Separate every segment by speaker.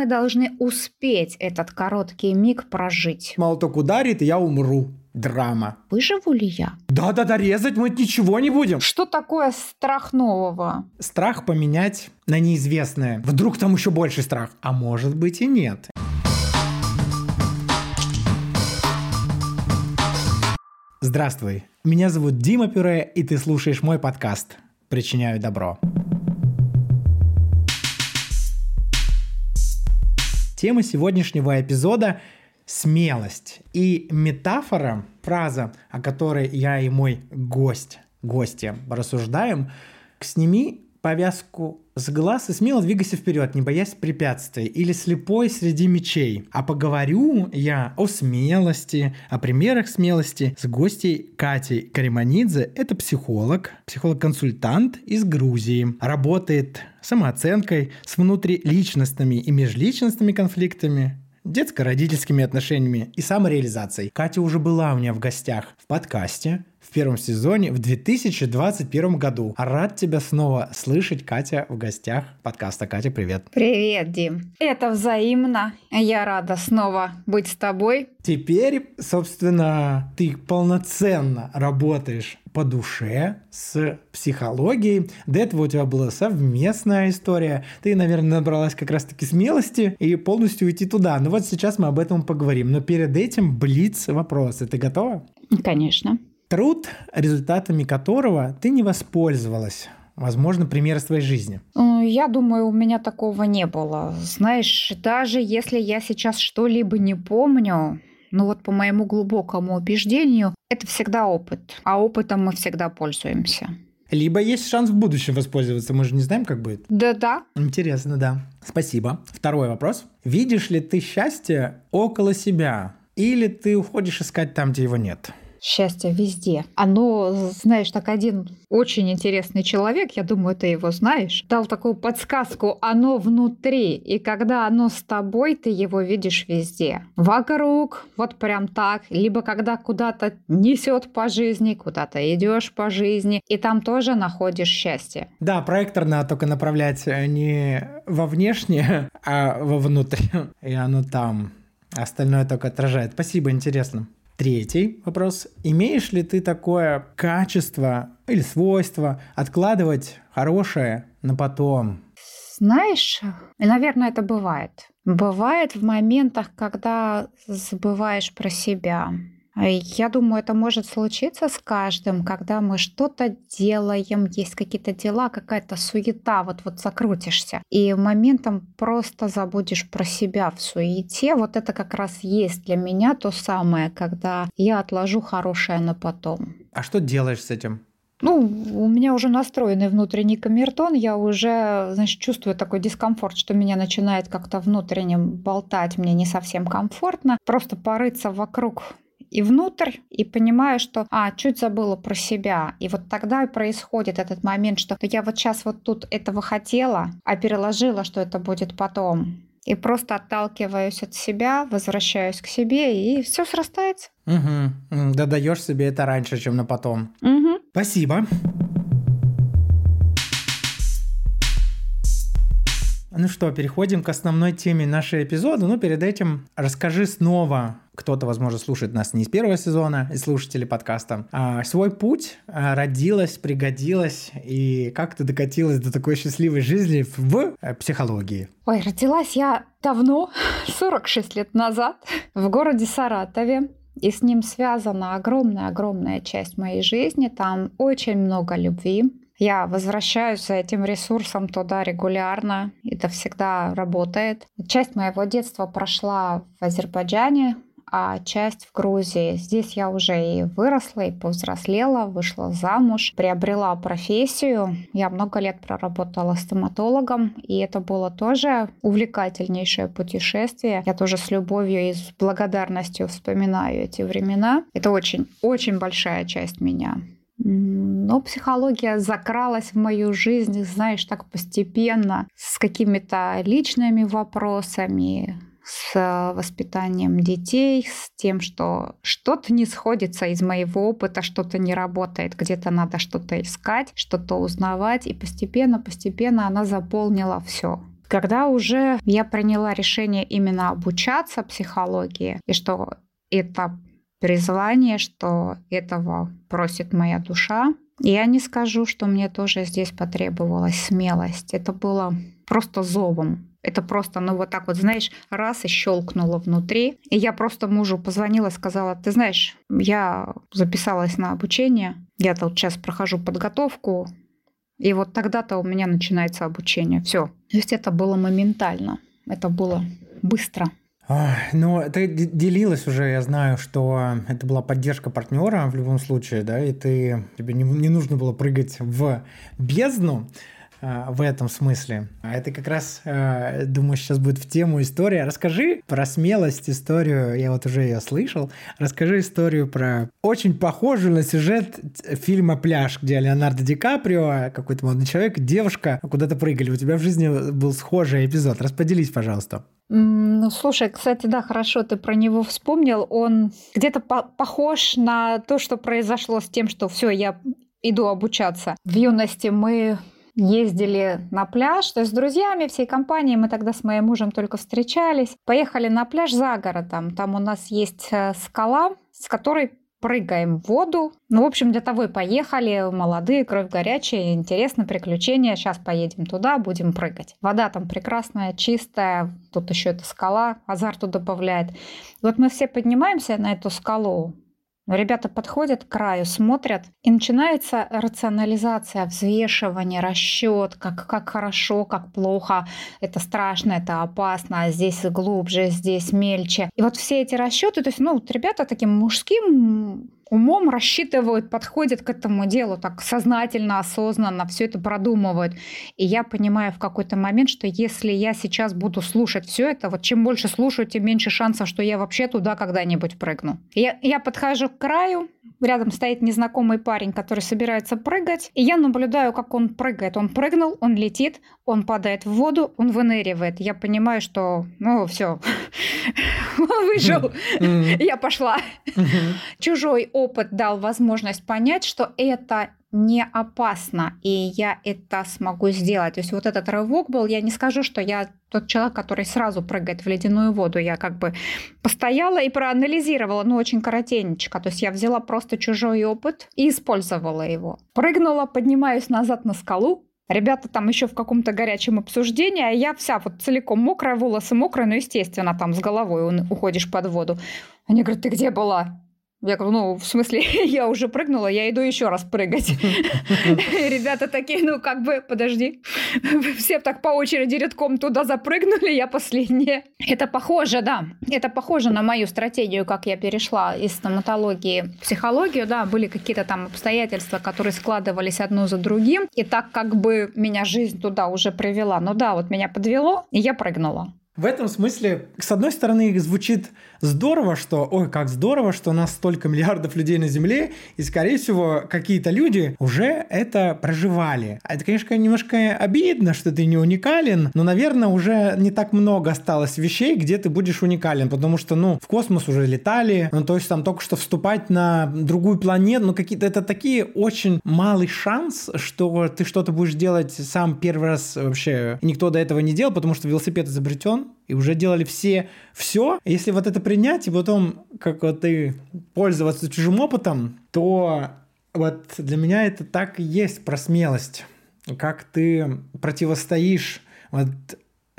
Speaker 1: мы должны успеть этот короткий миг прожить.
Speaker 2: Молоток ударит, и я умру. Драма.
Speaker 1: Выживу ли я?
Speaker 2: Да-да-да, резать мы ничего не будем.
Speaker 1: Что такое страх нового?
Speaker 2: Страх поменять на неизвестное. Вдруг там еще больше страх. А может быть и нет. Здравствуй, меня зовут Дима Пюре, и ты слушаешь мой подкаст «Причиняю добро». Тема сегодняшнего эпизода – смелость. И метафора, фраза, о которой я и мой гость, гости рассуждаем, «Сними повязку с глаз и смело двигайся вперед, не боясь препятствий или слепой среди мечей. А поговорю я о смелости, о примерах смелости с гостей Катей Кариманидзе. Это психолог, психолог-консультант из Грузии. Работает самооценкой, с внутриличностными и межличностными конфликтами, детско-родительскими отношениями и самореализацией. Катя уже была у меня в гостях в подкасте в первом сезоне в 2021 году. Рад тебя снова слышать, Катя, в гостях подкаста. Катя, привет.
Speaker 1: Привет, Дим. Это взаимно. Я рада снова быть с тобой.
Speaker 2: Теперь, собственно, ты полноценно работаешь по душе с психологией. До этого у тебя была совместная история. Ты, наверное, набралась как раз-таки смелости и полностью уйти туда. Но вот сейчас мы об этом поговорим. Но перед этим блиц вопросы. Ты готова?
Speaker 1: Конечно.
Speaker 2: Труд, результатами которого ты не воспользовалась. Возможно, пример из твоей жизни.
Speaker 1: Я думаю, у меня такого не было. Знаешь, даже если я сейчас что-либо не помню, ну вот по моему глубокому убеждению, это всегда опыт. А опытом мы всегда пользуемся.
Speaker 2: Либо есть шанс в будущем воспользоваться. Мы же не знаем, как будет.
Speaker 1: Да-да.
Speaker 2: Интересно, да. Спасибо. Второй вопрос. Видишь ли ты счастье около себя? Или ты уходишь искать там, где его нет?
Speaker 1: Счастье везде. Оно, знаешь, так один очень интересный человек, я думаю, ты его знаешь, дал такую подсказку, оно внутри, и когда оно с тобой, ты его видишь везде. Вокруг, вот прям так, либо когда куда-то несет по жизни, куда-то идешь по жизни, и там тоже находишь счастье.
Speaker 2: Да, проектор надо только направлять э, не во внешнее, а во внутрь, и оно там. Остальное только отражает. Спасибо, интересно. Третий вопрос. Имеешь ли ты такое качество или свойство откладывать хорошее на потом?
Speaker 1: Знаешь, наверное, это бывает. Бывает в моментах, когда забываешь про себя. Я думаю, это может случиться с каждым, когда мы что-то делаем, есть какие-то дела, какая-то суета, вот вот закрутишься. И моментом просто забудешь про себя в суете. Вот это как раз есть для меня то самое, когда я отложу хорошее на потом.
Speaker 2: А что делаешь с этим?
Speaker 1: Ну, у меня уже настроенный внутренний камертон, я уже, значит, чувствую такой дискомфорт, что меня начинает как-то внутренне болтать, мне не совсем комфортно. Просто порыться вокруг и внутрь, и понимаю, что, а, чуть забыла про себя. И вот тогда и происходит этот момент, что я вот сейчас вот тут этого хотела, а переложила, что это будет потом. И просто отталкиваюсь от себя, возвращаюсь к себе, и все срастается.
Speaker 2: Угу. Да даешь себе это раньше, чем на потом.
Speaker 1: Угу.
Speaker 2: Спасибо. Ну что, переходим к основной теме нашего эпизода. Ну, перед этим расскажи снова, кто-то, возможно, слушает нас не из первого сезона, из слушателей подкаста, а свой путь а, родилась, пригодилась и как ты докатилась до такой счастливой жизни в э, психологии?
Speaker 1: Ой, родилась я давно, 46 лет назад, в городе Саратове. И с ним связана огромная-огромная часть моей жизни. Там очень много любви, я возвращаюсь за этим ресурсом туда регулярно. Это всегда работает. Часть моего детства прошла в Азербайджане, а часть в Грузии. Здесь я уже и выросла, и повзрослела, вышла замуж, приобрела профессию. Я много лет проработала стоматологом, и это было тоже увлекательнейшее путешествие. Я тоже с любовью и с благодарностью вспоминаю эти времена. Это очень-очень большая часть меня. Но психология закралась в мою жизнь, знаешь, так постепенно, с какими-то личными вопросами, с воспитанием детей, с тем, что что-то не сходится из моего опыта, что-то не работает, где-то надо что-то искать, что-то узнавать, и постепенно-постепенно она заполнила все. Когда уже я приняла решение именно обучаться психологии, и что это призвание, что этого просит моя душа, я не скажу, что мне тоже здесь потребовалась смелость. Это было просто зовом. Это просто, ну вот так вот, знаешь, раз и щелкнуло внутри. И я просто мужу позвонила сказала, ты знаешь, я записалась на обучение, я тут сейчас прохожу подготовку, и вот тогда-то у меня начинается обучение. Все. То есть это было моментально. Это было быстро.
Speaker 2: Ну, ты делилась уже, я знаю, что это была поддержка партнера в любом случае, да, и ты, тебе не, не нужно было прыгать в бездну, в этом смысле. А это как раз, э, думаю, сейчас будет в тему история. Расскажи про смелость историю, я вот уже ее слышал. Расскажи историю про очень похожую на сюжет фильма «Пляж», где Леонардо Ди Каприо, какой-то молодой человек, девушка куда-то прыгали. У тебя в жизни был схожий эпизод. Расподелись, пожалуйста.
Speaker 1: Ну, слушай, кстати, да, хорошо, ты про него вспомнил. Он где-то по похож на то, что произошло с тем, что все, я иду обучаться. В юности мы ездили на пляж, то есть с друзьями, всей компанией, мы тогда с моим мужем только встречались, поехали на пляж за городом, там у нас есть э, скала, с которой прыгаем в воду. Ну, в общем, для того и поехали. Молодые, кровь горячая, интересно, приключения. Сейчас поедем туда, будем прыгать. Вода там прекрасная, чистая. Тут еще эта скала азарту добавляет. Вот мы все поднимаемся на эту скалу. Ребята подходят к краю, смотрят, и начинается рационализация, взвешивание, расчет, как, как хорошо, как плохо, это страшно, это опасно, а здесь глубже, здесь мельче. И вот все эти расчеты, то есть, ну, вот ребята таким мужским умом рассчитывают, подходят к этому делу так сознательно, осознанно, все это продумывают. И я понимаю в какой-то момент, что если я сейчас буду слушать все это, вот чем больше слушаю, тем меньше шансов, что я вообще туда когда-нибудь прыгну. Я, я подхожу к краю, рядом стоит незнакомый парень, который собирается прыгать, и я наблюдаю, как он прыгает. Он прыгнул, он летит, он падает в воду, он выныривает. Я понимаю, что, ну, все, он выжил, я пошла. Чужой опыт дал возможность понять, что это не опасно, и я это смогу сделать. То есть вот этот рывок был, я не скажу, что я тот человек, который сразу прыгает в ледяную воду. Я как бы постояла и проанализировала, ну, очень коротенечко. То есть я взяла просто чужой опыт и использовала его. Прыгнула, поднимаюсь назад на скалу, Ребята там еще в каком-то горячем обсуждении, а я вся вот целиком мокрая, волосы мокрые, ну, естественно, там с головой уходишь под воду. Они говорят, ты где была? Я говорю, ну, в смысле, я уже прыгнула, я иду еще раз прыгать. Ребята такие, ну, как бы, подожди. Все так по очереди редком туда запрыгнули, я последняя. Это похоже, да. Это похоже на мою стратегию, как я перешла из стоматологии в психологию, да. Были какие-то там обстоятельства, которые складывались одно за другим. И так как бы меня жизнь туда уже привела. Ну да, вот меня подвело, и я прыгнула.
Speaker 2: В этом смысле, с одной стороны, звучит здорово, что, ой, как здорово, что у нас столько миллиардов людей на Земле, и, скорее всего, какие-то люди уже это проживали. А это, конечно, немножко обидно, что ты не уникален, но, наверное, уже не так много осталось вещей, где ты будешь уникален, потому что, ну, в космос уже летали, ну, то есть там только что вступать на другую планету, ну, какие-то, это такие очень малый шанс, что ты что-то будешь делать сам первый раз вообще. Никто до этого не делал, потому что велосипед изобретен, и уже делали все все. Если вот это принять и потом как вот ты пользоваться чужим опытом, то вот для меня это так и есть про смелость. Как ты противостоишь вот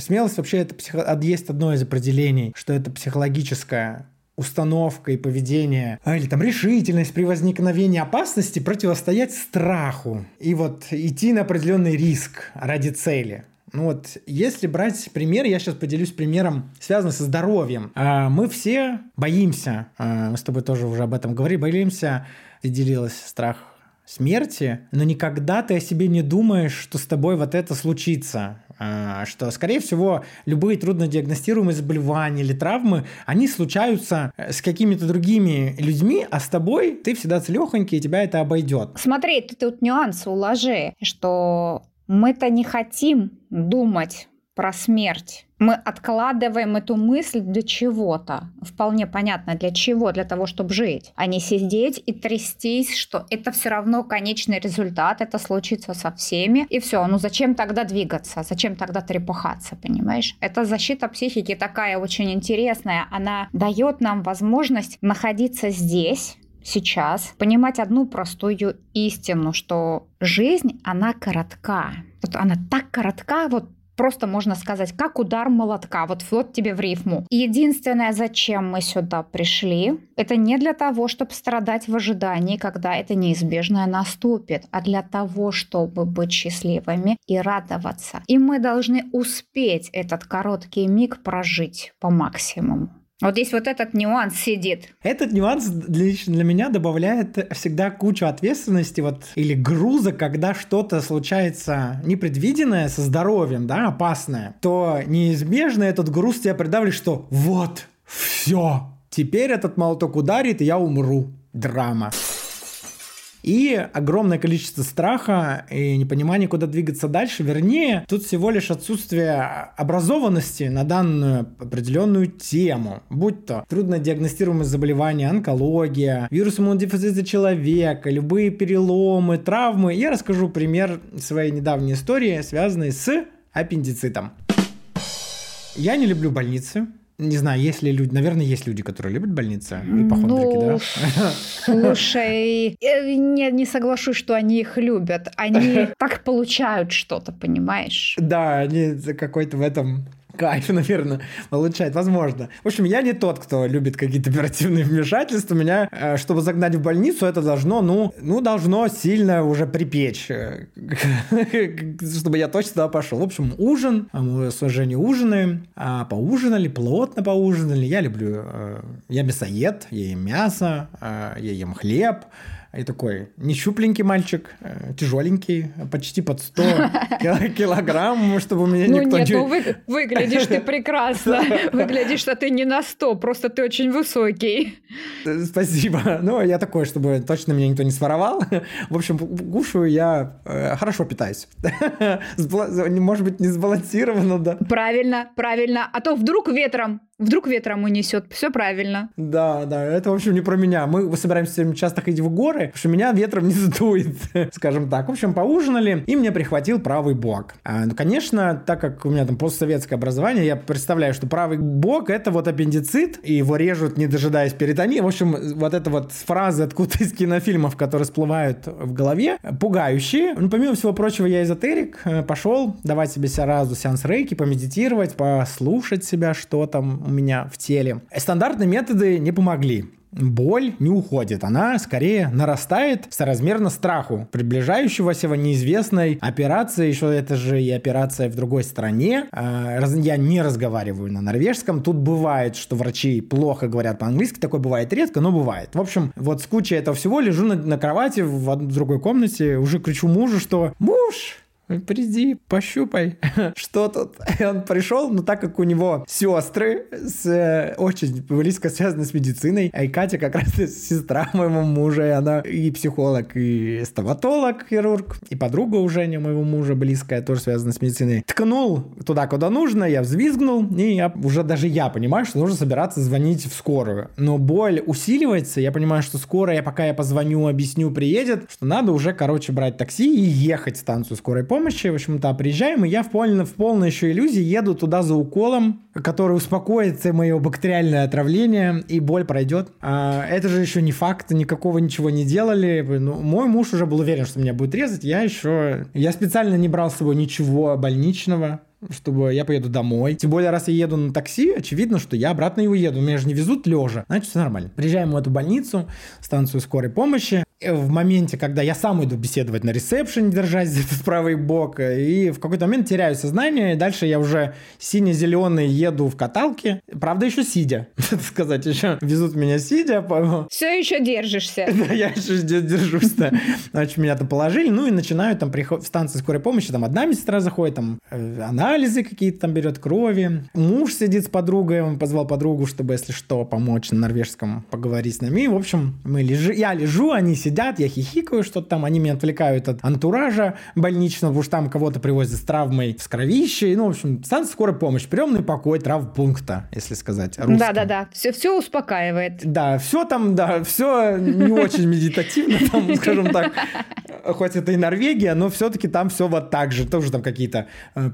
Speaker 2: Смелость вообще это психо... есть одно из определений, что это психологическая установка и поведение, а, или там решительность при возникновении опасности противостоять страху и вот идти на определенный риск ради цели. Ну вот, если брать пример, я сейчас поделюсь примером, связанным со здоровьем. А, мы все боимся, а, мы с тобой тоже уже об этом говорили, боимся, ты делилась страх смерти, но никогда ты о себе не думаешь, что с тобой вот это случится. А, что, скорее всего, любые труднодиагностируемые заболевания или травмы, они случаются э, с какими-то другими людьми, а с тобой ты всегда целехонький, и тебя это обойдет.
Speaker 1: Смотри, ты тут нюансы уложи, что мы-то не хотим думать про смерть. Мы откладываем эту мысль для чего-то. Вполне понятно, для чего? Для того, чтобы жить. А не сидеть и трястись, что это все равно конечный результат, это случится со всеми. И все. Ну зачем тогда двигаться? Зачем тогда трепухаться, понимаешь? Эта защита психики такая очень интересная. Она дает нам возможность находиться здесь, сейчас понимать одну простую истину, что жизнь, она коротка. Вот она так коротка, вот просто можно сказать, как удар молотка, вот вот тебе в рифму. Единственное, зачем мы сюда пришли, это не для того, чтобы страдать в ожидании, когда это неизбежное наступит, а для того, чтобы быть счастливыми и радоваться. И мы должны успеть этот короткий миг прожить по максимуму. Вот здесь вот этот нюанс сидит.
Speaker 2: Этот нюанс лично для меня добавляет всегда кучу ответственности вот, или груза, когда что-то случается непредвиденное со здоровьем, да, опасное, то неизбежно этот груз тебя придавливает, что вот, все, теперь этот молоток ударит, и я умру. Драма и огромное количество страха и непонимания, куда двигаться дальше. Вернее, тут всего лишь отсутствие образованности на данную определенную тему, будь то трудно диагностируемые заболевания, онкология, вирус иммунодефицита человека, любые переломы, травмы. Я расскажу пример своей недавней истории, связанной с аппендицитом. Я не люблю больницы, не знаю, есть ли люди, наверное, есть люди, которые любят больницы, ипохондрики, ну,
Speaker 1: да? Слушай, не, не соглашусь, что они их любят. Они так получают что-то, понимаешь?
Speaker 2: Да, они какой-то в этом кайф, наверное, получает, возможно. В общем, я не тот, кто любит какие-то оперативные вмешательства. Меня, э, чтобы загнать в больницу, это должно, ну, ну, должно сильно уже припечь, э, чтобы я точно туда пошел. В общем, ужин, а мы с Женей ужинаем, а поужинали, плотно поужинали. Я люблю, э, я мясоед, я ем мясо, я ем хлеб, и такой, не щупленький мальчик, э, тяжеленький, почти под 100 килограмм, чтобы у меня
Speaker 1: ну,
Speaker 2: никто
Speaker 1: нет, не... Ну, вы, выглядишь ты прекрасно. Выглядишь, что ты не на 100, просто ты очень высокий.
Speaker 2: Э, спасибо. Ну, я такой, чтобы точно меня никто не своровал. В общем, кушаю я э, хорошо питаюсь. Может быть, не сбалансированно, да.
Speaker 1: Правильно, правильно. А то вдруг ветром Вдруг ветром унесет, все правильно.
Speaker 2: Да, да, это, в общем, не про меня. Мы собираемся часто ходить в горы, потому что меня ветром не задует, скажем так. В общем, поужинали, и мне прихватил правый бок. А, ну, конечно, так как у меня там постсоветское образование, я представляю, что правый бок — это вот аппендицит, и его режут, не дожидаясь перитонии. В общем, вот эта вот фразы откуда из кинофильмов, которые всплывают в голове, пугающие. Ну, помимо всего прочего, я эзотерик, э, пошел давать себе сразу сеанс рейки, помедитировать, послушать себя, что там меня в теле. Стандартные методы не помогли боль не уходит, она скорее нарастает соразмерно страху приближающегося неизвестной операции, еще это же и операция в другой стране. А, я не разговариваю на норвежском, тут бывает, что врачи плохо говорят по-английски, такое бывает редко, но бывает. В общем, вот с кучей этого всего лежу на, кровати в другой комнате, уже кричу мужу, что «Муж, приди, пощупай, что тут. И он пришел, но так как у него сестры с, э, очень близко связаны с медициной, а и Катя как раз сестра моего мужа, и она и психолог, и стоматолог, хирург, и подруга уже не моего мужа близкая, тоже связана с медициной. Ткнул туда, куда нужно, я взвизгнул, и я, уже даже я понимаю, что нужно собираться звонить в скорую. Но боль усиливается, я понимаю, что скорая, пока я позвоню, объясню, приедет, что надо уже, короче, брать такси и ехать в станцию скорой помощи, помощи, в общем-то, приезжаем, и я в полной, в полной еще иллюзии еду туда за уколом, который успокоит мое бактериальное отравление, и боль пройдет. А это же еще не факт, никакого ничего не делали. Ну, мой муж уже был уверен, что меня будет резать, я еще... Я специально не брал с собой ничего больничного, чтобы я поеду домой. Тем более, раз я еду на такси, очевидно, что я обратно и уеду. Меня же не везут лежа. Значит, все нормально. Приезжаем в эту больницу, станцию скорой помощи в моменте, когда я сам иду беседовать на ресепшене, держась за этот правый бок, и в какой-то момент теряю сознание, и дальше я уже сине-зеленый еду в каталке, правда, еще сидя, надо сказать, еще везут меня сидя.
Speaker 1: Все еще держишься.
Speaker 2: Да, я еще держусь, да. Значит, меня там положили, ну и начинают там приходить в станции скорой помощи, там одна медсестра заходит, там э, анализы какие-то там берет крови. Муж сидит с подругой, он позвал подругу, чтобы, если что, помочь на норвежском поговорить с нами. И, в общем, мы лежи, я лежу, они сидят я хихикаю, что-то там, они меня отвлекают от антуража больничного, потому что там кого-то привозят с травмой с кровищей. Ну, в общем, станция скорой помощи, приемный покой травмпункта, если сказать
Speaker 1: Да-да-да, все, все успокаивает.
Speaker 2: Да, все там, да, все не очень медитативно, там, скажем так. Хоть это и Норвегия, но все-таки там все вот так же. Тоже там какие-то э,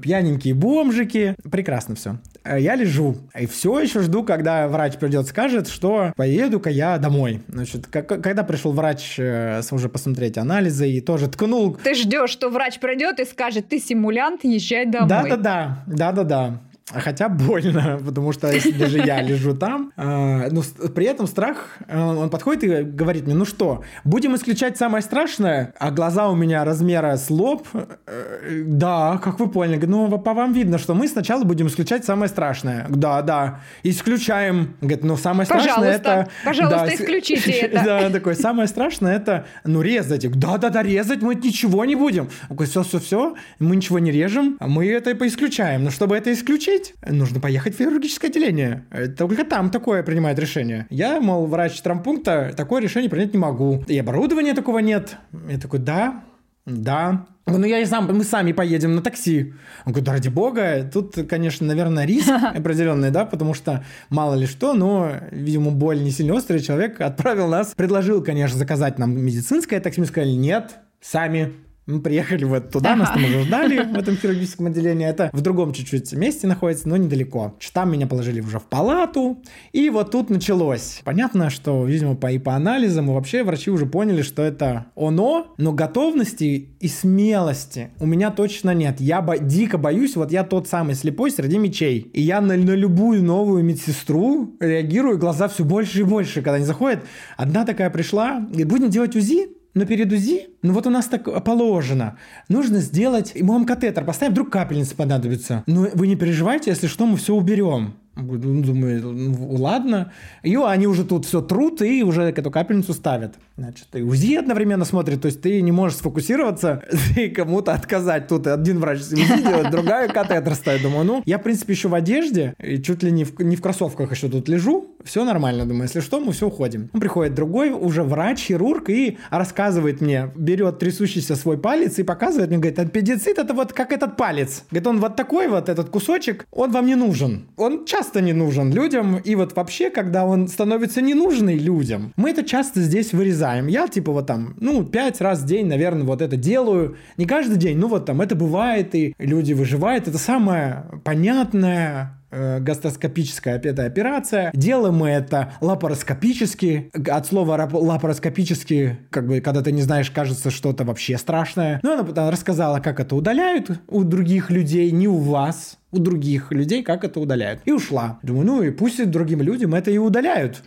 Speaker 2: пьяненькие бомжики. Прекрасно все. Э, я лежу и все еще жду, когда врач придет, скажет, что поеду-ка я домой. Значит, когда пришел врач э, уже посмотреть анализы и тоже ткнул...
Speaker 1: Ты ждешь, что врач придет и скажет, ты симулянт, езжай домой.
Speaker 2: Да-да-да, да-да-да. Хотя больно, потому что если даже я лежу там, э, ну, при этом страх, э, он подходит и говорит мне, ну что, будем исключать самое страшное, а глаза у меня размера с лоб, э, да, как вы поняли, ну, по вам видно, что мы сначала будем исключать самое страшное. Да, да, исключаем. Говорит, ну, самое страшное
Speaker 1: пожалуйста,
Speaker 2: это...
Speaker 1: Пожалуйста, да, исключите это.
Speaker 2: Да, такой, самое страшное это, ну, резать. Да, да, да, резать мы ничего не будем. Он говорит, все, все, все, мы ничего не режем, мы это поисключаем. Но чтобы это исключить, лечить, нужно поехать в хирургическое отделение. Только там такое принимает решение. Я, мол, врач травмпункта, такое решение принять не могу. И оборудования такого нет. Я такой, да, да. Ну, я и сам, мы сами поедем на такси. Он говорит, да ради бога, тут, конечно, наверное, риск определенный, да, потому что мало ли что, но, видимо, боль не сильно острый человек отправил нас, предложил, конечно, заказать нам медицинское такси, мы сказали, нет, сами мы приехали вот туда, нас там уже ждали в этом хирургическом отделении. Это в другом чуть-чуть месте находится, но недалеко. Там меня положили уже в палату, и вот тут началось. Понятно, что, видимо, по, и по анализам, и вообще врачи уже поняли, что это оно, но готовности и смелости у меня точно нет. Я бо- дико боюсь, вот я тот самый слепой среди мечей. И я на, на любую новую медсестру реагирую, глаза все больше и больше, когда они заходят. Одна такая пришла, говорит, будем делать УЗИ? Но перед УЗИ, ну вот у нас так положено, нужно сделать, мы вам катетер поставим, вдруг капельница понадобится. Но вы не переживайте, если что, мы все уберем. Ну, думаю, ну, ладно. И они уже тут все трут и уже эту капельницу ставят. Значит, и УЗИ одновременно смотрит, то есть ты не можешь сфокусироваться и кому-то отказать. Тут один врач УЗИ делает, другая катетер ставит. Думаю, ну, я, в принципе, еще в одежде, и чуть ли не в, не в кроссовках еще тут лежу, все нормально. Думаю, если что, мы все уходим. Он приходит другой уже врач, хирург, и рассказывает мне, берет трясущийся свой палец и показывает мне, говорит, аппендицит это вот как этот палец. Говорит, он вот такой вот, этот кусочек, он вам не нужен. Он часто часто не нужен людям, и вот вообще, когда он становится ненужный людям, мы это часто здесь вырезаем. Я типа вот там, ну, пять раз в день, наверное, вот это делаю. Не каждый день, ну вот там это бывает, и люди выживают. Это самое понятное, э, гастроскопическая эта операция. Делаем мы это лапароскопически. От слова лапароскопически, как бы, когда ты не знаешь, кажется что-то вообще страшное. Но она рассказала, как это удаляют у других людей, не у вас у других людей, как это удаляют. И ушла. Думаю, ну и пусть другим людям это и удаляют.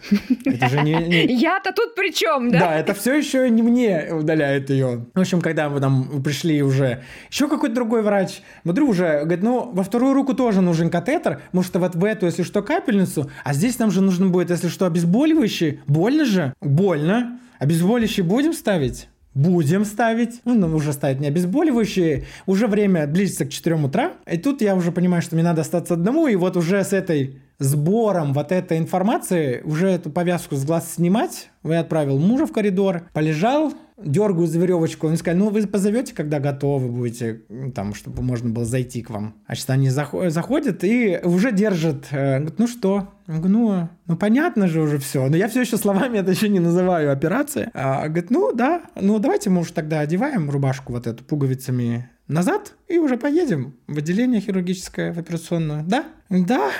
Speaker 2: Это же не... не...
Speaker 1: Я-то тут при чем, да?
Speaker 2: Да, это все еще не мне удаляет ее. В общем, когда мы там пришли уже, еще какой-то другой врач, смотрю уже, говорит, ну, во вторую руку тоже нужен катетер, может, вот в эту, если что, капельницу, а здесь нам же нужно будет, если что, обезболивающий. Больно же? Больно. Обезболивающий будем ставить? Будем ставить. Ну, уже ставить не обезболивающие. Уже время близится к 4 утра. И тут я уже понимаю, что мне надо остаться одному. И вот уже с этой сбором вот этой информации уже эту повязку с глаз снимать. Я отправил мужа в коридор, полежал, дергаю за веревочку. Он сказал, ну вы позовете, когда готовы будете, там, чтобы можно было зайти к вам. А сейчас они заходят и уже держат. Э, говорит, ну что? Ну, ну понятно же уже все. Но я все еще словами это еще не называю операция. А, говорит, ну да, ну давайте мы уж тогда одеваем рубашку вот эту пуговицами назад и уже поедем в отделение хирургическое, в операционную. Да? Да.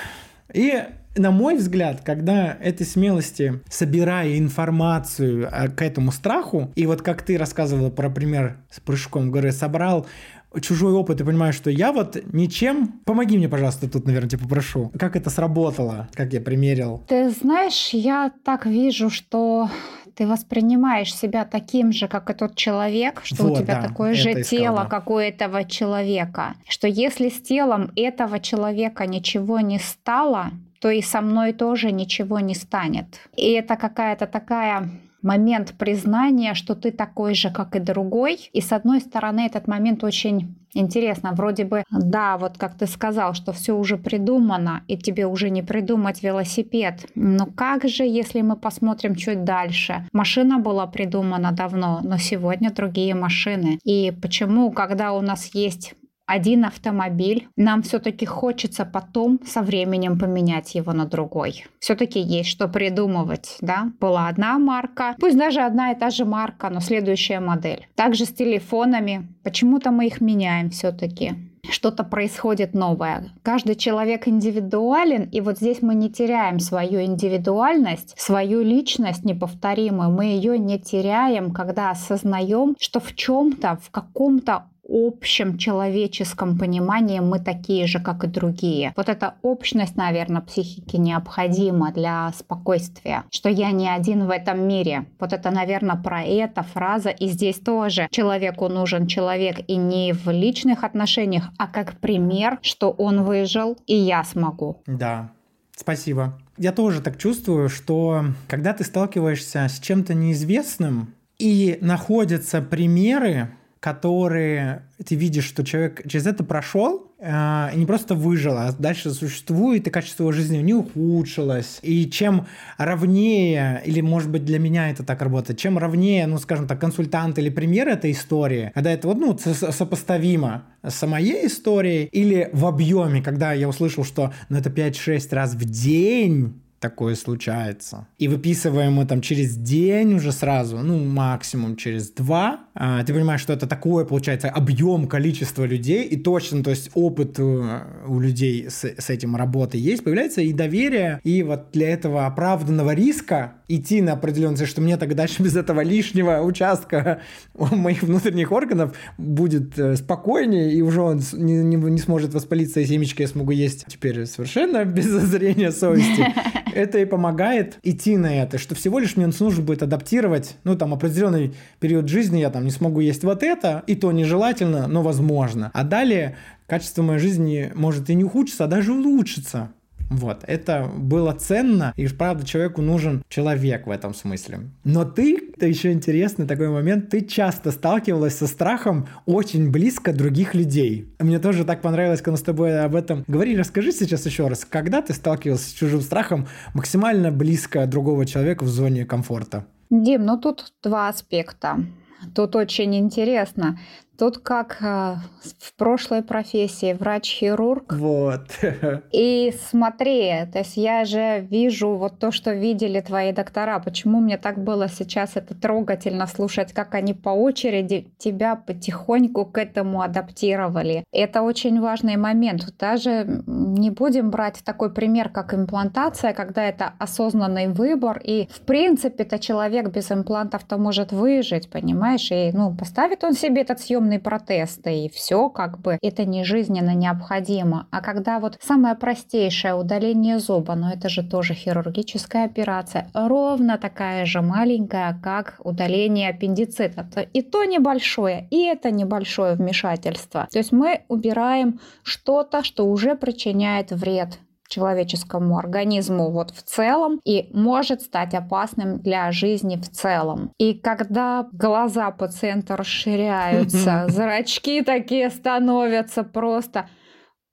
Speaker 2: И на мой взгляд, когда этой смелости, собирая информацию а, к этому страху, и вот как ты рассказывала про пример с прыжком в горы, собрал чужой опыт и понимаешь, что я вот ничем... Помоги мне, пожалуйста, тут, наверное, тебя попрошу. Как это сработало? Как я примерил?
Speaker 1: Ты знаешь, я так вижу, что ты воспринимаешь себя таким же, как и тот человек, что вот, у тебя да, такое же тело, да. как у этого человека. Что если с телом этого человека ничего не стало, то и со мной тоже ничего не станет. И это какая-то такая момент признания, что ты такой же, как и другой. И с одной стороны, этот момент очень интересно. Вроде бы, да, вот как ты сказал, что все уже придумано, и тебе уже не придумать велосипед. Но как же, если мы посмотрим чуть дальше? Машина была придумана давно, но сегодня другие машины. И почему, когда у нас есть один автомобиль, нам все-таки хочется потом со временем поменять его на другой. Все-таки есть что придумывать, да? Была одна марка, пусть даже одна и та же марка, но следующая модель. Также с телефонами. Почему-то мы их меняем все-таки что-то происходит новое. Каждый человек индивидуален, и вот здесь мы не теряем свою индивидуальность, свою личность неповторимую. Мы ее не теряем, когда осознаем, что в чем-то, в каком-то общем человеческом понимании мы такие же, как и другие. Вот эта общность, наверное, психики необходима для спокойствия, что я не один в этом мире. Вот это, наверное, про это фраза. И здесь тоже человеку нужен человек и не в личных отношениях, а как пример, что он выжил, и я смогу.
Speaker 2: Да, спасибо. Я тоже так чувствую, что когда ты сталкиваешься с чем-то неизвестным, и находятся примеры, которые ты видишь, что человек через это прошел, э, и не просто выжил, а дальше существует, и качество его жизни не ухудшилось. И чем ровнее, или, может быть, для меня это так работает, чем ровнее, ну, скажем так, консультант или пример этой истории, когда это вот, ну, сопоставимо с моей историей, или в объеме, когда я услышал, что ну, это 5-6 раз в день, такое случается. И выписываем мы там через день уже сразу, ну, максимум через два. А, ты понимаешь, что это такое, получается, объем, количество людей, и точно, то есть опыт э, у людей с, с этим работы есть, появляется и доверие, и вот для этого оправданного риска идти на определенное, что мне тогда дальше без этого лишнего участка моих внутренних органов будет э, спокойнее, и уже он не, не, не сможет воспалиться, и семечки я смогу есть теперь совершенно без зазрения совести. Это и помогает идти на это, что всего лишь мне нужно будет адаптировать, ну, там, определенный период жизни я там не смогу есть вот это, и то нежелательно, но возможно. А далее качество моей жизни может и не ухудшиться, а даже улучшиться. Вот, это было ценно, и правда человеку нужен человек в этом смысле. Но ты, это еще интересный такой момент, ты часто сталкивалась со страхом очень близко других людей. Мне тоже так понравилось, когда мы с тобой об этом говорили. Расскажи сейчас еще раз, когда ты сталкивался с чужим страхом максимально близко другого человека в зоне комфорта?
Speaker 1: Дим, ну тут два аспекта. Тут очень интересно. Тут как э, в прошлой профессии врач-хирург.
Speaker 2: Вот.
Speaker 1: И смотри, то есть я же вижу вот то, что видели твои доктора. Почему мне так было сейчас это трогательно слушать, как они по очереди тебя потихоньку к этому адаптировали. Это очень важный момент. Даже не будем брать такой пример, как имплантация, когда это осознанный выбор. И в принципе-то человек без имплантов-то может выжить, понимаешь? И ну, поставит он себе этот съемный определенные протесты, и все как бы это не жизненно необходимо. А когда вот самое простейшее удаление зуба, но это же тоже хирургическая операция, ровно такая же маленькая, как удаление аппендицита. И то небольшое, и это небольшое вмешательство. То есть мы убираем что-то, что уже причиняет вред человеческому организму вот в целом и может стать опасным для жизни в целом. И когда глаза пациента расширяются, зрачки такие становятся просто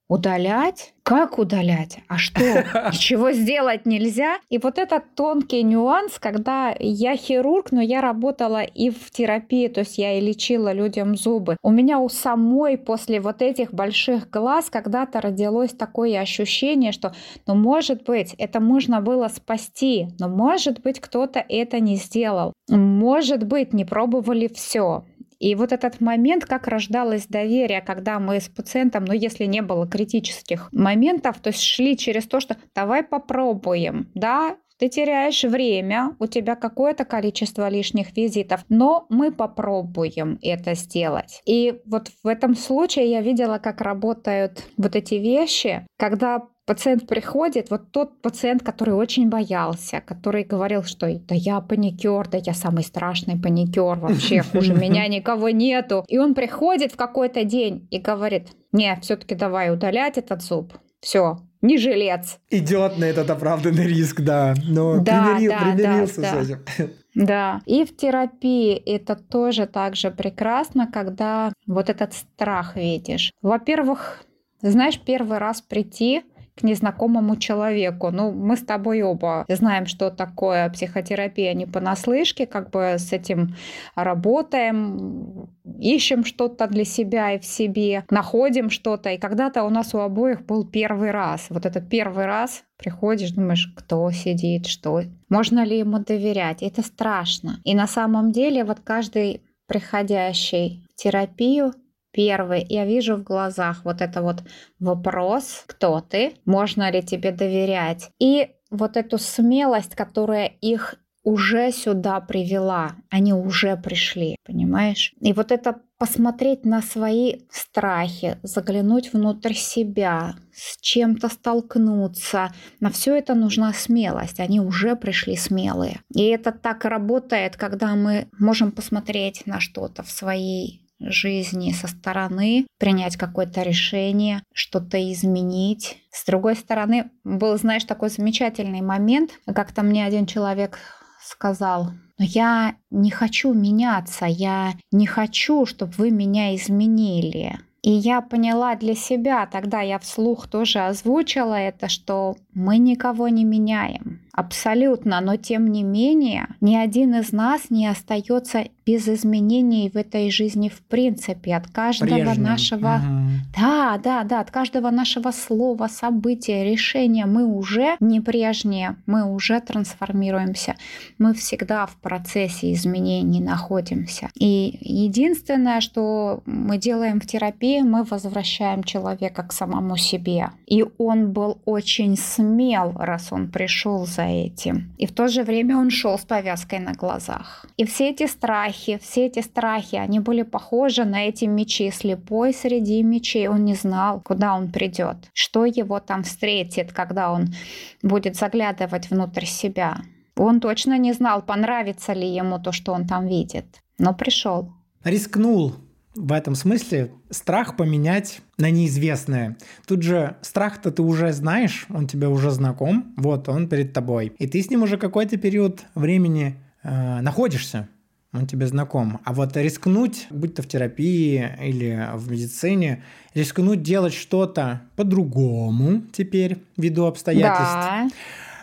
Speaker 1: удалять как удалять? А что? Ничего сделать нельзя? И вот этот тонкий нюанс, когда я хирург, но я работала и в терапии, то есть я и лечила людям зубы. У меня у самой после вот этих больших глаз когда-то родилось такое ощущение, что, ну, может быть, это можно было спасти, но, может быть, кто-то это не сделал. Может быть, не пробовали все. И вот этот момент, как рождалось доверие, когда мы с пациентом, ну если не было критических моментов, то есть шли через то, что давай попробуем, да, ты теряешь время, у тебя какое-то количество лишних визитов, но мы попробуем это сделать. И вот в этом случае я видела, как работают вот эти вещи, когда пациент приходит, вот тот пациент, который очень боялся, который говорил, что да я паникер, да я самый страшный паникер, вообще хуже меня никого нету. И он приходит в какой-то день и говорит, не, все-таки давай удалять этот зуб. Все, не жилец.
Speaker 2: Идет на этот оправданный риск, да. Но
Speaker 1: да,
Speaker 2: примирил,
Speaker 1: да,
Speaker 2: примирился
Speaker 1: да,
Speaker 2: с этим.
Speaker 1: Да. И в терапии это тоже так же прекрасно, когда вот этот страх видишь. Во-первых, знаешь, первый раз прийти к незнакомому человеку. Ну, мы с тобой оба знаем, что такое психотерапия не понаслышке, как бы с этим работаем, ищем что-то для себя и в себе, находим что-то. И когда-то у нас у обоих был первый раз. Вот этот первый раз приходишь, думаешь, кто сидит, что, можно ли ему доверять. Это страшно. И на самом деле вот каждый приходящий в терапию Первый, я вижу в глазах вот это вот вопрос, кто ты, можно ли тебе доверять. И вот эту смелость, которая их уже сюда привела, они уже пришли, понимаешь? И вот это посмотреть на свои страхи, заглянуть внутрь себя, с чем-то столкнуться, на все это нужна смелость, они уже пришли смелые. И это так работает, когда мы можем посмотреть на что-то в своей жизни со стороны, принять какое-то решение, что-то изменить. С другой стороны, был, знаешь, такой замечательный момент, как-то мне один человек сказал, но я не хочу меняться, я не хочу, чтобы вы меня изменили. И я поняла для себя, тогда я вслух тоже озвучила это, что мы никого не меняем. Абсолютно, но тем не менее, ни один из нас не остается без изменений в этой жизни в принципе. От каждого Прежним. нашего... Угу. Да, да, да, от каждого нашего слова, события, решения мы уже не прежние, мы уже трансформируемся. Мы всегда в процессе изменений находимся. И единственное, что мы делаем в терапии, мы возвращаем человека к самому себе. И он был очень смел, раз он пришел за этим. И в то же время он шел с повязкой на глазах. И все эти страхи, все эти страхи, они были похожи на эти мечи. Слепой среди мечей, он не знал, куда он придет, что его там встретит, когда он будет заглядывать внутрь себя. Он точно не знал, понравится ли ему то, что он там видит. Но пришел.
Speaker 2: Рискнул в этом смысле страх поменять на неизвестное. Тут же страх-то ты уже знаешь, он тебе уже знаком, вот он перед тобой. И ты с ним уже какой-то период времени э, находишься, он тебе знаком. А вот рискнуть, будь то в терапии или в медицине, рискнуть делать что-то по-другому теперь, ввиду обстоятельств.
Speaker 1: Да.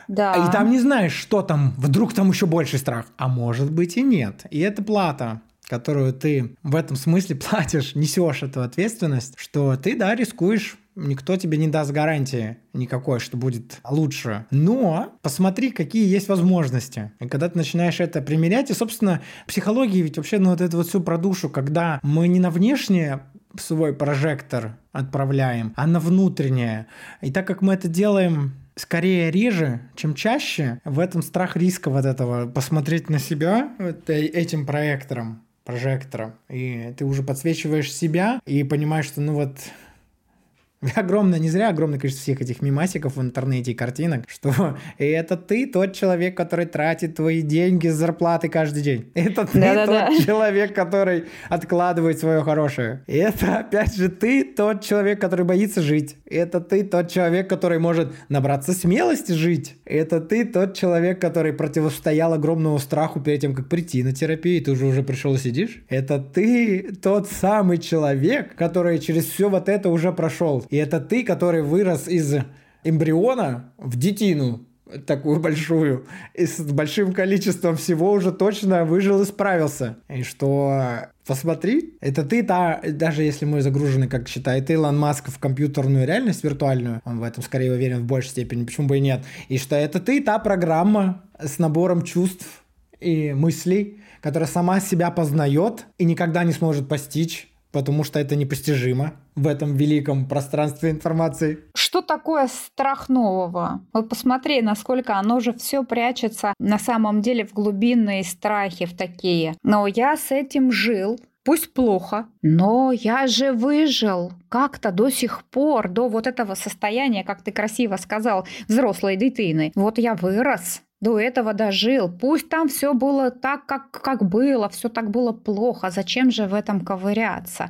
Speaker 1: Да.
Speaker 2: И там не знаешь, что там, вдруг там еще больше страх. А может быть и нет. И это плата которую ты в этом смысле платишь, несешь эту ответственность, что ты, да, рискуешь Никто тебе не даст гарантии никакой, что будет лучше. Но посмотри, какие есть возможности. И когда ты начинаешь это примерять, и, собственно, психология ведь вообще, ну, вот это вот все про душу, когда мы не на внешнее свой прожектор отправляем, а на внутреннее. И так как мы это делаем скорее реже, чем чаще, в этом страх риска вот этого посмотреть на себя вот этим проектором прожектором, и ты уже подсвечиваешь себя и понимаешь, что ну вот огромное, не зря огромное количество всех этих мимасиков в интернете и картинок, что это ты тот человек, который тратит твои деньги с зарплаты каждый день. Это ты да, тот да, да. человек, который откладывает свое хорошее. Это опять же ты тот человек, который боится жить. Это ты тот человек, который может набраться смелости жить. Это ты тот человек, который противостоял огромному страху перед тем, как прийти на терапию, и ты уже уже пришел и сидишь. Это ты тот самый человек, который через все вот это уже прошел. И это ты, который вырос из эмбриона в детину, такую большую, и с большим количеством всего уже точно выжил и справился. И что, посмотри, это ты, та, даже если мы загружены, как считает Илон Маск, в компьютерную реальность виртуальную, он в этом скорее уверен в большей степени, почему бы и нет, и что это ты, та программа с набором чувств и мыслей, которая сама себя познает и никогда не сможет постичь, потому что это непостижимо в этом великом пространстве информации.
Speaker 1: Что такое страх нового? Вот посмотри, насколько оно же все прячется на самом деле в глубинные страхи, в такие. Но я с этим жил, Пусть плохо, но я же выжил как-то до сих пор, до вот этого состояния, как ты красиво сказал, взрослой дитины. Вот я вырос, до этого дожил. Пусть там все было так, как, как было, все так было плохо. Зачем же в этом ковыряться?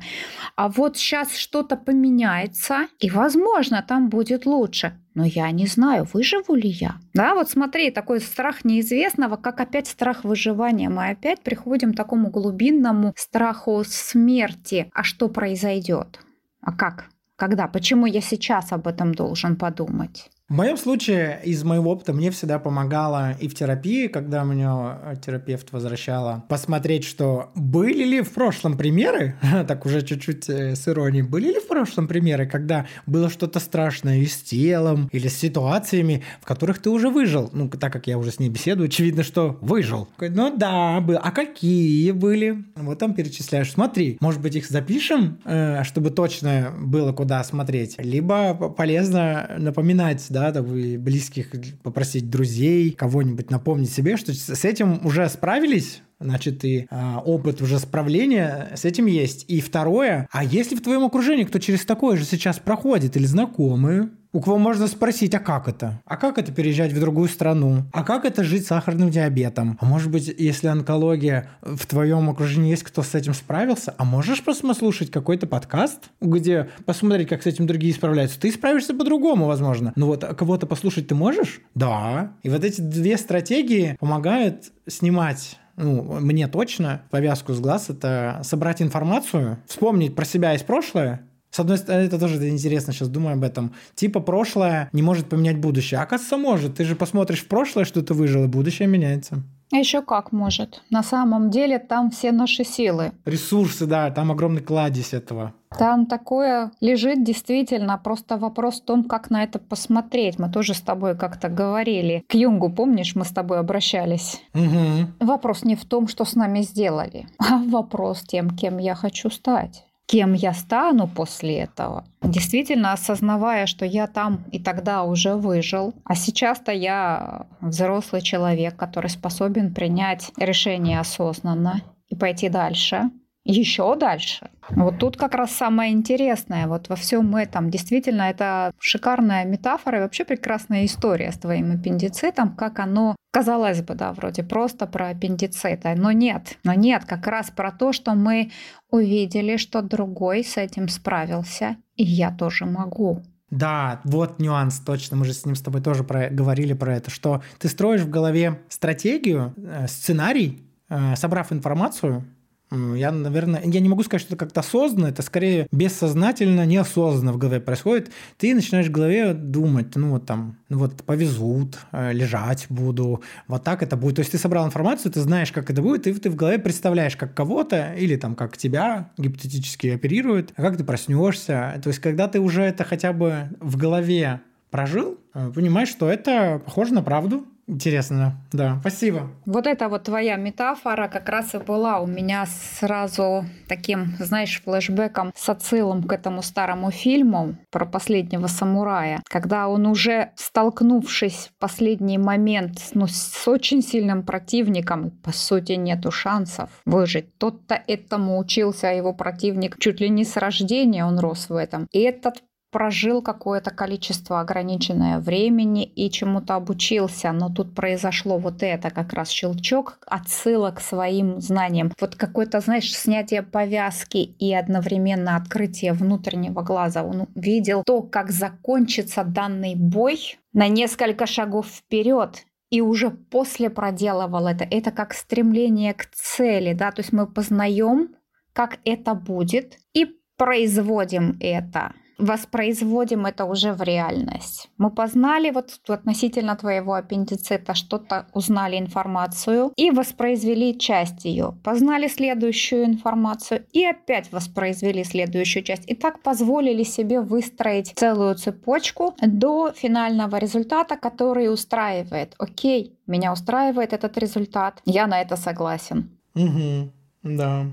Speaker 1: А вот сейчас что-то поменяется, и, возможно, там будет лучше. Но я не знаю, выживу ли я. Да, вот смотри, такой страх неизвестного, как опять страх выживания. Мы опять приходим к такому глубинному страху смерти. А что произойдет? А как? Когда? Почему я сейчас об этом должен подумать?
Speaker 2: В моем случае, из моего опыта, мне всегда помогало и в терапии, когда меня э, терапевт возвращала, посмотреть, что были ли в прошлом примеры, так уже чуть-чуть э, с иронией, были ли в прошлом примеры, когда было что-то страшное и с телом, или с ситуациями, в которых ты уже выжил. Ну, так как я уже с ней беседую, очевидно, что выжил. Ну да, был. А какие были? Вот там перечисляешь. Смотри, может быть, их запишем, э, чтобы точно было куда смотреть. Либо полезно напоминать да, там, близких попросить друзей, кого-нибудь напомнить себе, что с этим уже справились, значит, и а, опыт уже справления с этим есть. И второе, а если в твоем окружении кто через такое же сейчас проходит или знакомые, у кого можно спросить, а как это? А как это переезжать в другую страну? А как это жить с сахарным диабетом? А может быть, если онкология в твоем окружении есть кто с этим справился, а можешь послушать какой-то подкаст, где посмотреть, как с этим другие справляются? Ты справишься по-другому, возможно. Но вот кого-то послушать ты можешь? Да. И вот эти две стратегии помогают снимать ну, мне точно, повязку с глаз, это собрать информацию, вспомнить про себя из прошлое, с одной стороны, это тоже интересно, сейчас думаю об этом. Типа прошлое не может поменять будущее. А оказывается, может. Ты же посмотришь в прошлое, что ты выжил, и будущее меняется.
Speaker 1: А еще как может. На самом деле там все наши силы.
Speaker 2: Ресурсы, да, там огромный кладезь этого.
Speaker 1: Там такое лежит действительно. Просто вопрос в том, как на это посмотреть. Мы тоже с тобой как-то говорили. К Юнгу, помнишь, мы с тобой обращались?
Speaker 2: Угу.
Speaker 1: Вопрос не в том, что с нами сделали, а вопрос тем, кем я хочу стать кем я стану после этого. Действительно, осознавая, что я там и тогда уже выжил, а сейчас-то я взрослый человек, который способен принять решение осознанно и пойти дальше, еще дальше. Вот тут как раз самое интересное вот во всем этом. Действительно, это шикарная метафора и вообще прекрасная история с твоим аппендицитом, как оно, казалось бы, да, вроде просто про аппендицит, но нет, но нет, как раз про то, что мы увидели, что другой с этим справился, и я тоже могу.
Speaker 2: Да, вот нюанс, точно, мы же с ним с тобой тоже про, говорили про это, что ты строишь в голове стратегию, э, сценарий, э, собрав информацию, я, наверное, я не могу сказать, что это как-то осознанно, это скорее бессознательно, неосознанно в голове происходит. Ты начинаешь в голове думать, ну вот там, ну вот повезут, э, лежать буду, вот так это будет. То есть ты собрал информацию, ты знаешь, как это будет, и ты в голове представляешь, как кого-то или там как тебя гипотетически оперируют, а как ты проснешься. То есть когда ты уже это хотя бы в голове прожил, э, понимаешь, что это похоже на правду, Интересно, да. Спасибо.
Speaker 1: Вот эта вот твоя метафора как раз и была у меня сразу таким, знаешь, флешбеком с отсылом к этому старому фильму про последнего самурая, когда он уже столкнувшись в последний момент ну, с очень сильным противником, по сути нету шансов выжить. Тот-то этому учился, а его противник чуть ли не с рождения он рос в этом. И этот прожил какое-то количество ограниченное времени и чему-то обучился, но тут произошло вот это как раз щелчок, отсылок к своим знаниям. Вот какое-то, знаешь, снятие повязки и одновременно открытие внутреннего глаза. Он видел то, как закончится данный бой на несколько шагов вперед, и уже после проделывал это. Это как стремление к цели, да, то есть мы познаем, как это будет, и производим это воспроизводим это уже в реальность. Мы познали вот относительно твоего аппендицита что-то, узнали информацию и воспроизвели часть ее. Познали следующую информацию и опять воспроизвели следующую часть. И так позволили себе выстроить целую цепочку до финального результата, который устраивает. Окей, меня устраивает этот результат, я на это согласен.
Speaker 2: Угу, да,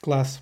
Speaker 2: класс.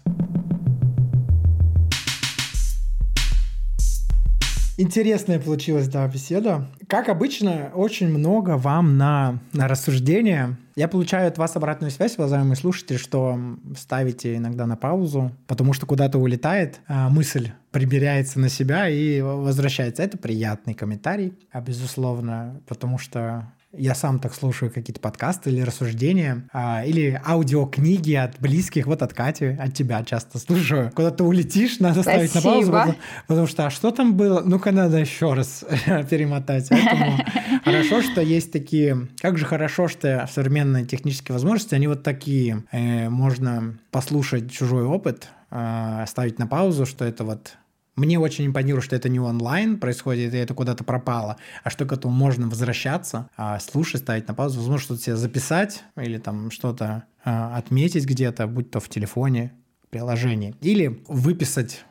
Speaker 2: Интересная получилась, да, беседа. Как обычно, очень много вам на, на рассуждение. Я получаю от вас обратную связь, уважаемые слушатели, что ставите иногда на паузу, потому что куда-то улетает, а мысль прибирается на себя и возвращается. Это приятный комментарий, а безусловно, потому что Я сам так слушаю какие-то подкасты или рассуждения, а, или аудиокниги от близких, вот от Кати, от тебя часто слушаю. Куда ты улетишь, надо Спасибо. ставить на паузу, потому, потому что а что там было? Ну-ка надо еще раз перемотать. Поэтому хорошо, что есть такие... Как же хорошо, что современные технические возможности, они вот такие. Э, можно послушать чужой опыт, э, ставить на паузу, что это вот мне очень импонирует, что это не онлайн происходит, и это куда-то пропало, а что к этому можно возвращаться, а, слушать, ставить на паузу, возможно, что-то себе записать или там что-то а, отметить где-то, будь то в телефоне, приложении, или выписать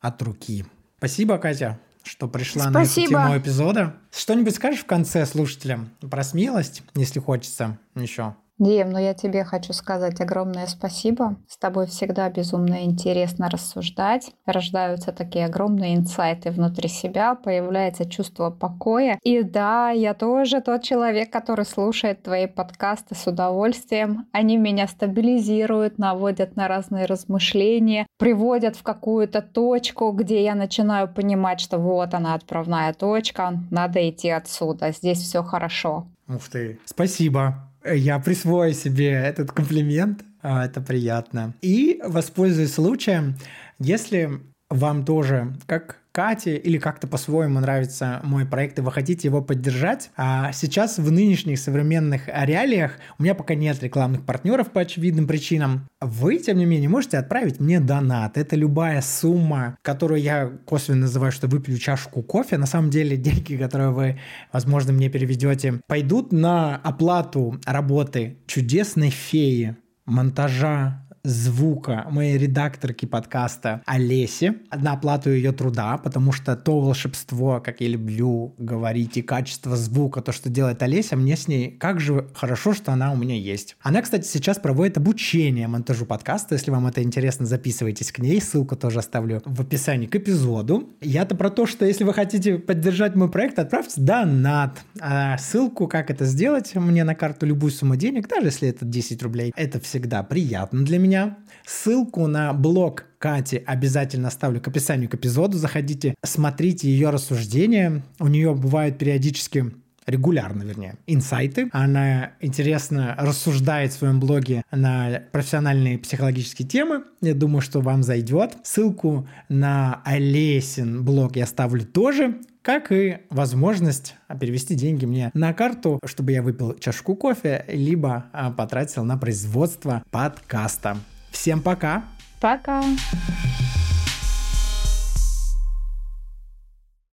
Speaker 2: от руки. Спасибо, Катя, что пришла Спасибо. на эту тему эпизода. Что-нибудь скажешь в конце слушателям про смелость, если хочется еще?
Speaker 1: Дим, ну я тебе хочу сказать огромное спасибо. С тобой всегда безумно интересно рассуждать. Рождаются такие огромные инсайты внутри себя, появляется чувство покоя. И да, я тоже тот человек, который слушает твои подкасты с удовольствием. Они меня стабилизируют, наводят на разные размышления, приводят в какую-то точку, где я начинаю понимать, что вот она отправная точка, надо идти отсюда, здесь все хорошо.
Speaker 2: Ух ты, спасибо. Я присвою себе этот комплимент. А, это приятно. И воспользуюсь случаем, если вам тоже, как Кате или как-то по-своему нравится мой проект, и вы хотите его поддержать, а сейчас в нынешних современных реалиях у меня пока нет рекламных партнеров по очевидным причинам. Вы, тем не менее, можете отправить мне донат. Это любая сумма, которую я косвенно называю, что выпью чашку кофе. На самом деле деньги, которые вы, возможно, мне переведете, пойдут на оплату работы чудесной феи, монтажа звука моей редакторки подкаста Олеси на оплату ее труда, потому что то волшебство, как я люблю говорить, и качество звука, то, что делает Олеся, мне с ней как же хорошо, что она у меня есть. Она, кстати, сейчас проводит обучение монтажу подкаста. Если вам это интересно, записывайтесь к ней. Ссылку тоже оставлю в описании к эпизоду. Я-то про то, что если вы хотите поддержать мой проект, отправьте донат. А ссылку, как это сделать, мне на карту любую сумму денег, даже если это 10 рублей. Это всегда приятно для меня меня. Ссылку на блог Кати обязательно оставлю к описанию к эпизоду. Заходите, смотрите ее рассуждения. У нее бывают периодически регулярно, вернее, инсайты. Она интересно рассуждает в своем блоге на профессиональные психологические темы. Я думаю, что вам зайдет. Ссылку на Олесин блог я ставлю тоже как и возможность перевести деньги мне на карту, чтобы я выпил чашку кофе, либо а, потратил на производство подкаста. Всем пока!
Speaker 1: Пока!